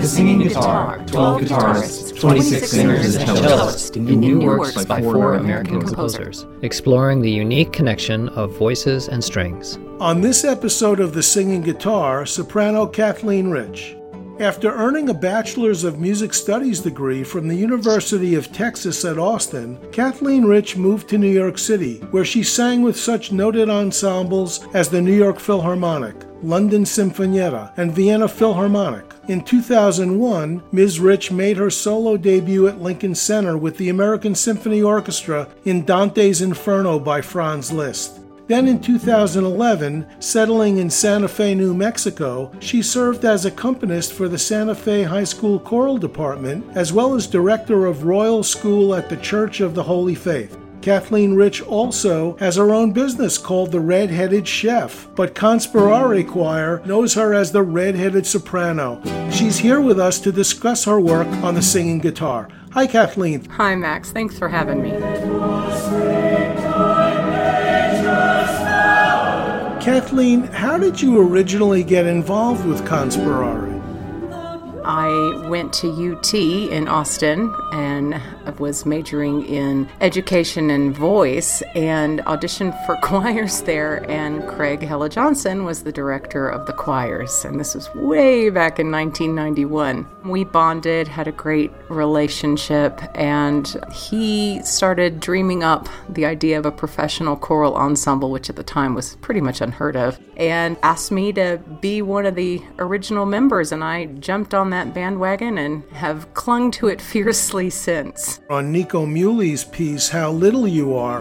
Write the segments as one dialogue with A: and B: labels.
A: The Singing Guitar, 12 guitarists, 26 singers and cellists in new works by four American composers,
B: exploring the unique connection of voices and strings.
C: On this episode of The Singing Guitar, soprano Kathlene Ritch. After earning a Bachelor's of Music Studies degree from the University of Texas at Austin, Kathlene Ritch moved to New York City, where she sang with such noted ensembles as the New York Philharmonic, London Sinfonietta, and Vienna Philharmonic. In 2001, Ms. Ritch made her solo debut at Lincoln Center with the American Symphony Orchestra in Dante's Inferno by Franz Liszt. Then in 2011, settling in Santa Fe, New Mexico, she served as accompanist for the Santa Fe High School Choral Department, as well as director of Royal School at the Church of the Holy Faith. Kathlene Ritch also has her own business called The Red-Headed Chef, but Conspirare Choir knows her as the Red-Headed Soprano. She's here with us to discuss her work on the singing guitar. Hi, Kathlene.
D: Hi, Max. Thanks for having me.
C: Kathlene, how did you originally get involved with Conspirare?
D: I went to UT in Austin and was majoring in education and voice and auditioned for choirs there. And Craig Hella Johnson was the director of the choirs. And this was way back in 1991. We bonded, had a great relationship, and he started dreaming up the idea of a professional choral ensemble, which at the time was pretty much unheard of, and asked me to be one of the original members. And I jumped on that bandwagon and have clung to it fiercely since
C: on Nico Muhly's piece, How Little You Are.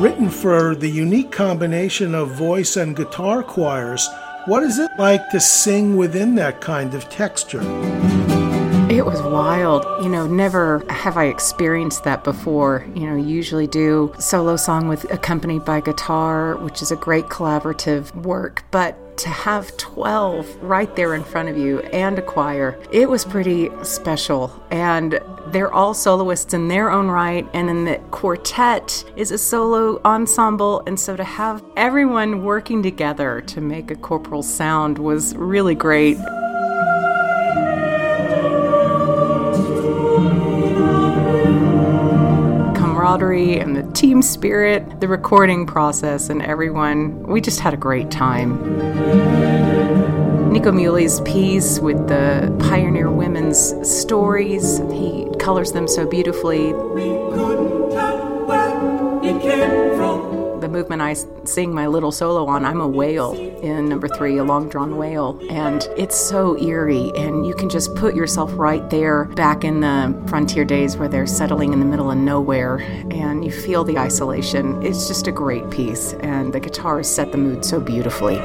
C: Written for the unique combination of voice and guitar choirs, what is it like to sing within that kind of texture?
D: It was wild. You know, never have I experienced that before. You know, usually do solo song with accompanied by guitar, which is a great collaborative work, but to have 12 right there in front of you and a choir, it was pretty special. And they're all soloists in their own right, and then the quartet is a solo ensemble. And so to have everyone working together to make a corporal sound was really great. Camaraderie and the team spirit, the recording process, and everyone. We just had a great time. Nico Muhly's piece with the pioneer women's stories, he colors them so beautifully movement I sing my little solo on, I'm a wail in number three, a long drawn wail. And it's so eerie, and you can just put yourself right there back in the frontier days where they're settling in the middle of nowhere, and you feel the isolation. It's just a great piece, and the guitars set the mood so beautifully.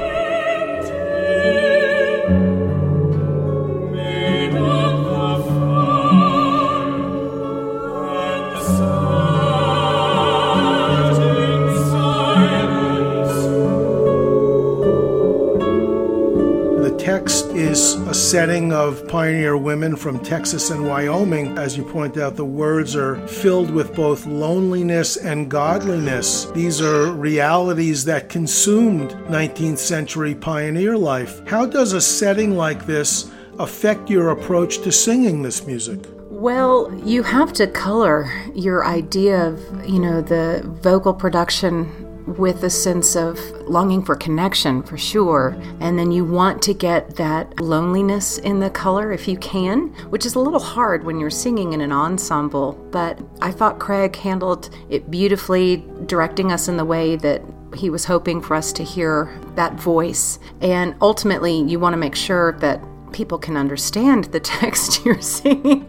C: Is a setting of pioneer women from Texas and Wyoming. As you point out, the words are filled with both loneliness and godliness. These are realities that consumed 19th century pioneer life. How does a setting like this affect your approach to singing this music?
D: Well, you have to color your idea of, you know, the vocal production with a sense of longing for connection for sure. And then you want to get that loneliness in the color if you can, which is a little hard when you're singing in an ensemble. But I thought Craig handled it beautifully, directing us in the way that he was hoping for us to hear that voice. And ultimately, you want to make sure that people can understand the text you're singing.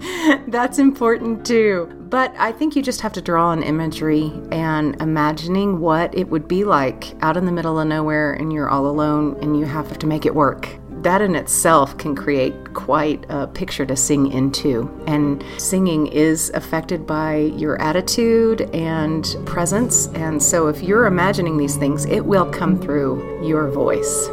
D: That's important too. But I think you just have to draw on imagery and imagining what it would be like out in the middle of nowhere and you're all alone and you have to make it work. That in itself can create quite a picture to sing into. And singing is affected by your attitude and presence. And so if you're imagining these things, it will come through your voice.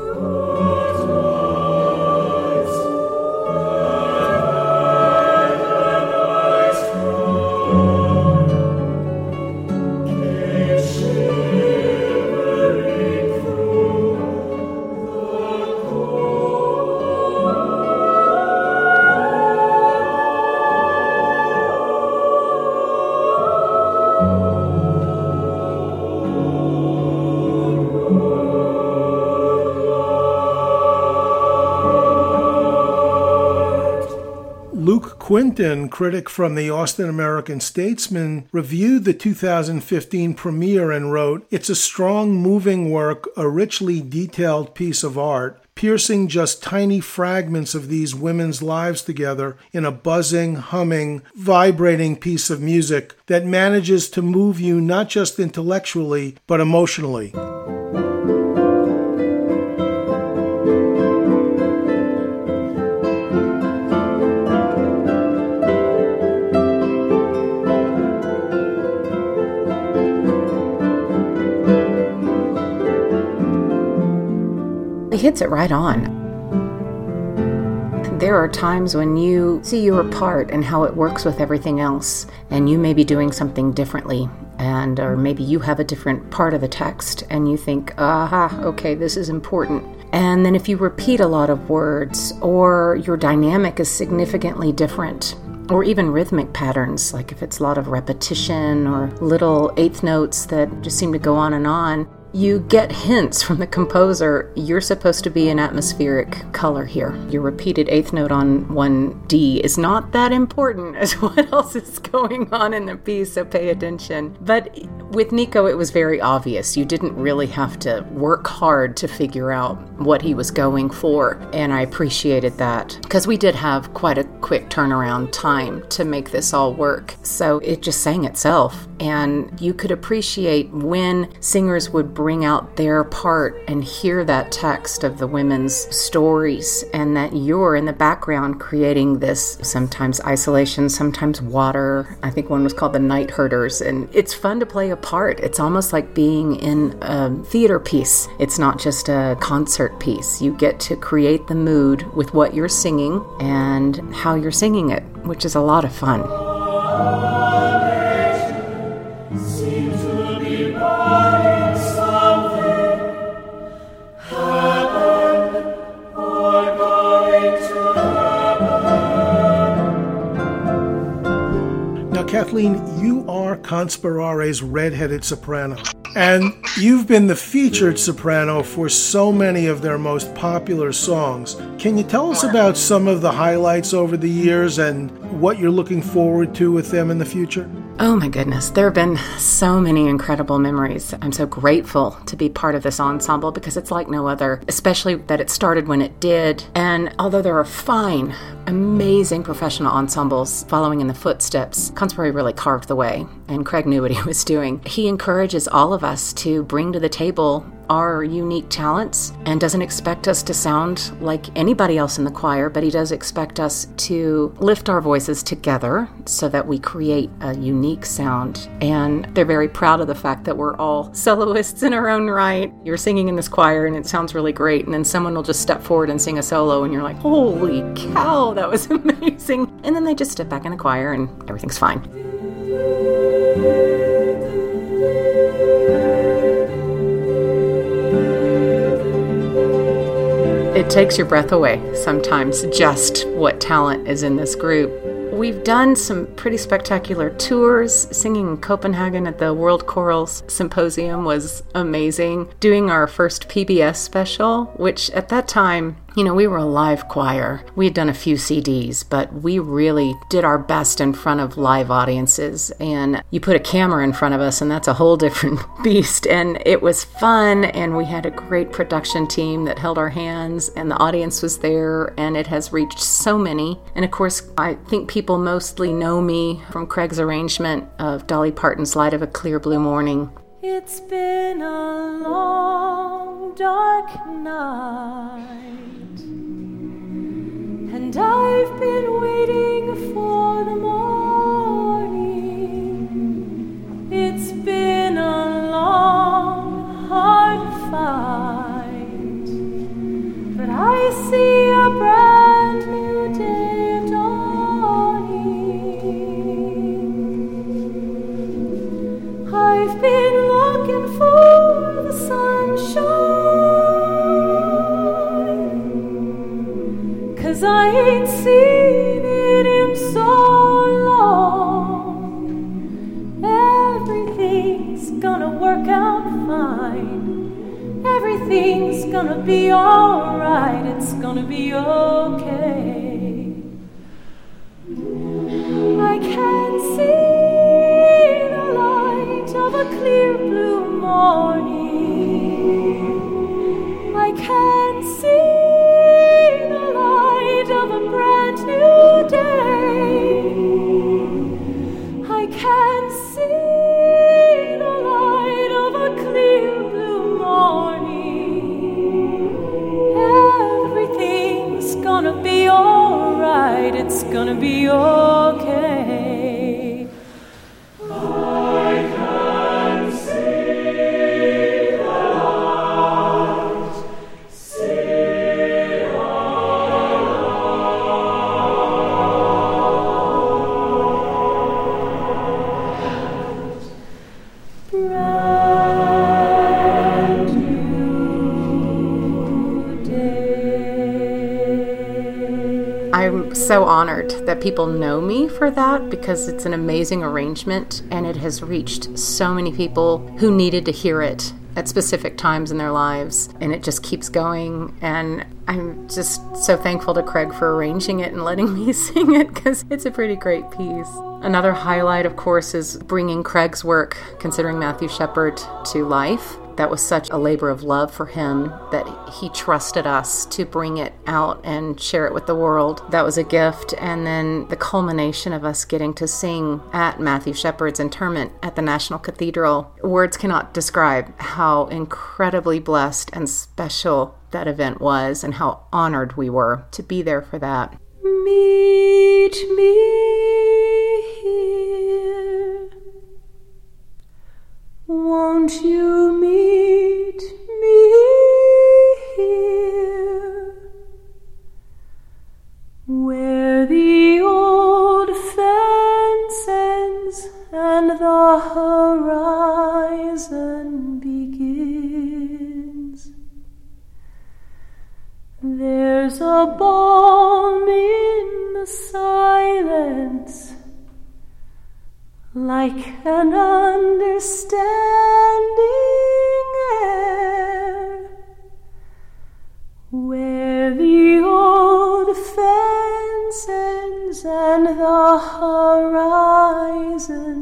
C: Quinton, critic from the Austin American Statesman, reviewed the 2015 premiere and wrote, It's a strong, moving work, a richly detailed piece of art, piercing just tiny fragments of these women's lives together in a buzzing, humming, vibrating piece of music that manages to move you not just intellectually, but emotionally.
D: Hits it right on. There are times when you see your part and how it works with everything else, and you may be doing something differently, and or maybe you have a different part of the text, and you think, aha, okay, this is important. And then if you repeat a lot of words, or your dynamic is significantly different, or even rhythmic patterns, like if it's a lot of repetition or little eighth notes that just seem to go on and on, you get hints from the composer you're supposed to be an atmospheric color here. Your repeated eighth note on 1D is not that important as what else is going on in the piece, so pay attention. But with Nico, it was very obvious. You didn't really have to work hard to figure out what he was going for, and I appreciated that because we did have quite a quick turnaround time to make this all work. So it just sang itself, and you could appreciate when singers would bring out their part and hear that text of the women's stories, and that you're in the background creating this sometimes isolation, sometimes water. I think one was called the Night Herders, and it's fun to play a part. It's almost like being in a theater piece, it's not just a concert piece. You get to create the mood with what you're singing and how you're singing it, which is a lot of fun.
C: Kathlene, you are Conspirare's redheaded soprano, and you've been the featured soprano for so many of their most popular songs. Can you tell us about some of the highlights over the years and what you're looking forward to with them in the future?
D: Oh my goodness, there have been so many incredible memories. I'm so grateful to be part of this ensemble because it's like no other, especially that it started when it did. And although there are fine, amazing professional ensembles following in the footsteps, Conspirare really carved the way, and Craig knew what he was doing. He encourages all of us to bring to the table our unique talents and doesn't expect us to sound like anybody else in the choir, but he does expect us to lift our voices together so that we create a unique sound. And they're very proud of the fact that we're all soloists in our own right. You're singing in this choir and it sounds really great, and then someone will just step forward and sing a solo, and you're like, holy cow, that was amazing. And then they just step back in the choir and everything's fine. It takes your breath away sometimes just what talent is in this group. We've done some pretty spectacular tours. Singing in Copenhagen at the World Chorals Symposium was amazing. Doing our first PBS special, which at that time you know, we were a live choir. We had done a few CDs, but we really did our best in front of live audiences. And you put a camera in front of us, and that's a whole different beast. And it was fun, and we had a great production team that held our hands, and the audience was there, and it has reached so many. And of course, I think people mostly know me from Craig's arrangement of Dolly Parton's Light of a Clear Blue Morning.
E: It's been a long, dark night. I've been waiting for the morning. Gonna work out fine. Everything's gonna be alright. It's gonna be okay. I can see the light of a clear blue morning. I can see the light of a brand
D: so honored that people know me for that because it's an amazing arrangement and it has reached so many people who needed to hear it at specific times in their lives and it just keeps going and I'm just so thankful to Craig for arranging it and letting me sing it because it's a pretty great piece. Another highlight of course is bringing Craig's work considering Matthew Shepard to life that was such a labor of love for him that he trusted us to bring it out and share it with the world. That was a gift. And then the culmination of us getting to sing at Matthew Shepard's interment at the National Cathedral. Words cannot describe how incredibly blessed and special that event was and how honored we were to be there for that.
E: Meet me Won't you meet me where the old fence ends and the horizon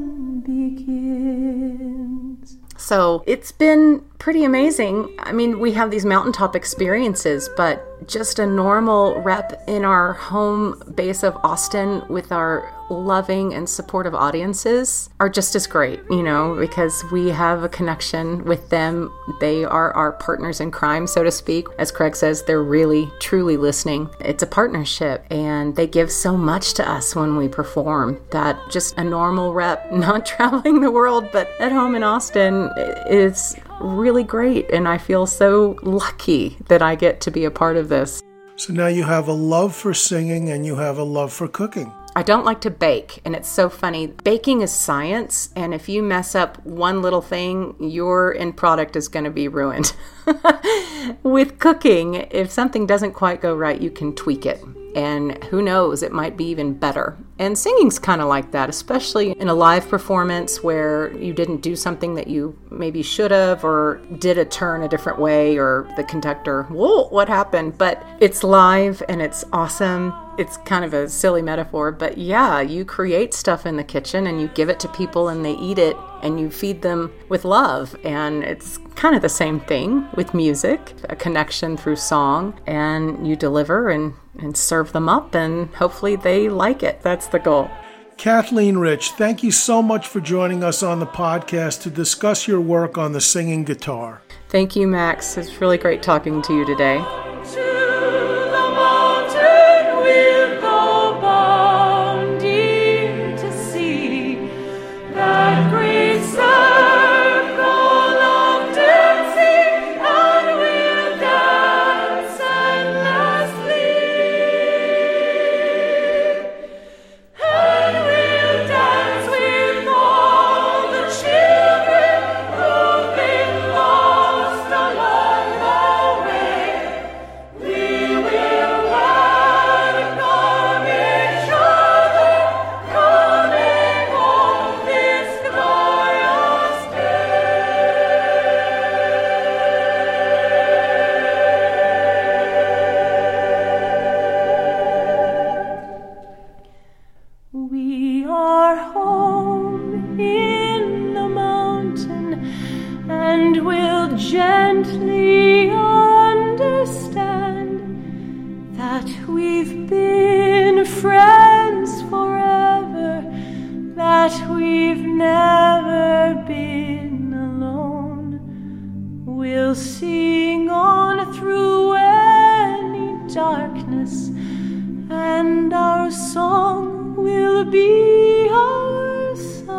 E: begins.
D: So it's been pretty amazing. I mean, we have these mountaintop experiences, but just a normal rep in our home base of Austin with our loving and supportive audiences are just as great, you know, because we have a connection with them. They are our partners in crime, so to speak. As Craig says, they're really, truly listening. It's a partnership, and they give so much to us when we perform that just a normal rep, not traveling the world, but at home in Austin is really great. And I feel so lucky that I get to be a part of this.
C: So now you have a love for singing and you have a love for cooking.
D: I don't like to bake, and it's so funny. Baking is science, and if you mess up one little thing, your end product is going to be ruined. With cooking, if something doesn't quite go right, you can tweak it. And who knows, it might be even better. And singing's kind of like that, especially in a live performance where you didn't do something that you maybe should have, or did a turn a different way, or the conductor, whoa, what happened? But it's live and it's awesome it's kind of a silly metaphor, but yeah, you create stuff in the kitchen and you give it to people and they eat it and you feed them with love. And it's kind of the same thing with music a connection through song, and you deliver and, and serve them up, and hopefully they like it. That's the goal.
C: Kathlene Ritch, thank you so much for joining us on the podcast to discuss your work on the singing guitar.
D: Thank you, Max. It's really great talking to you today. And our song will be our sight.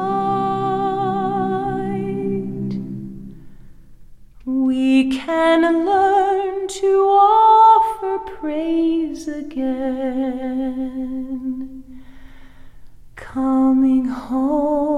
D: We can learn to offer praise again. Coming home.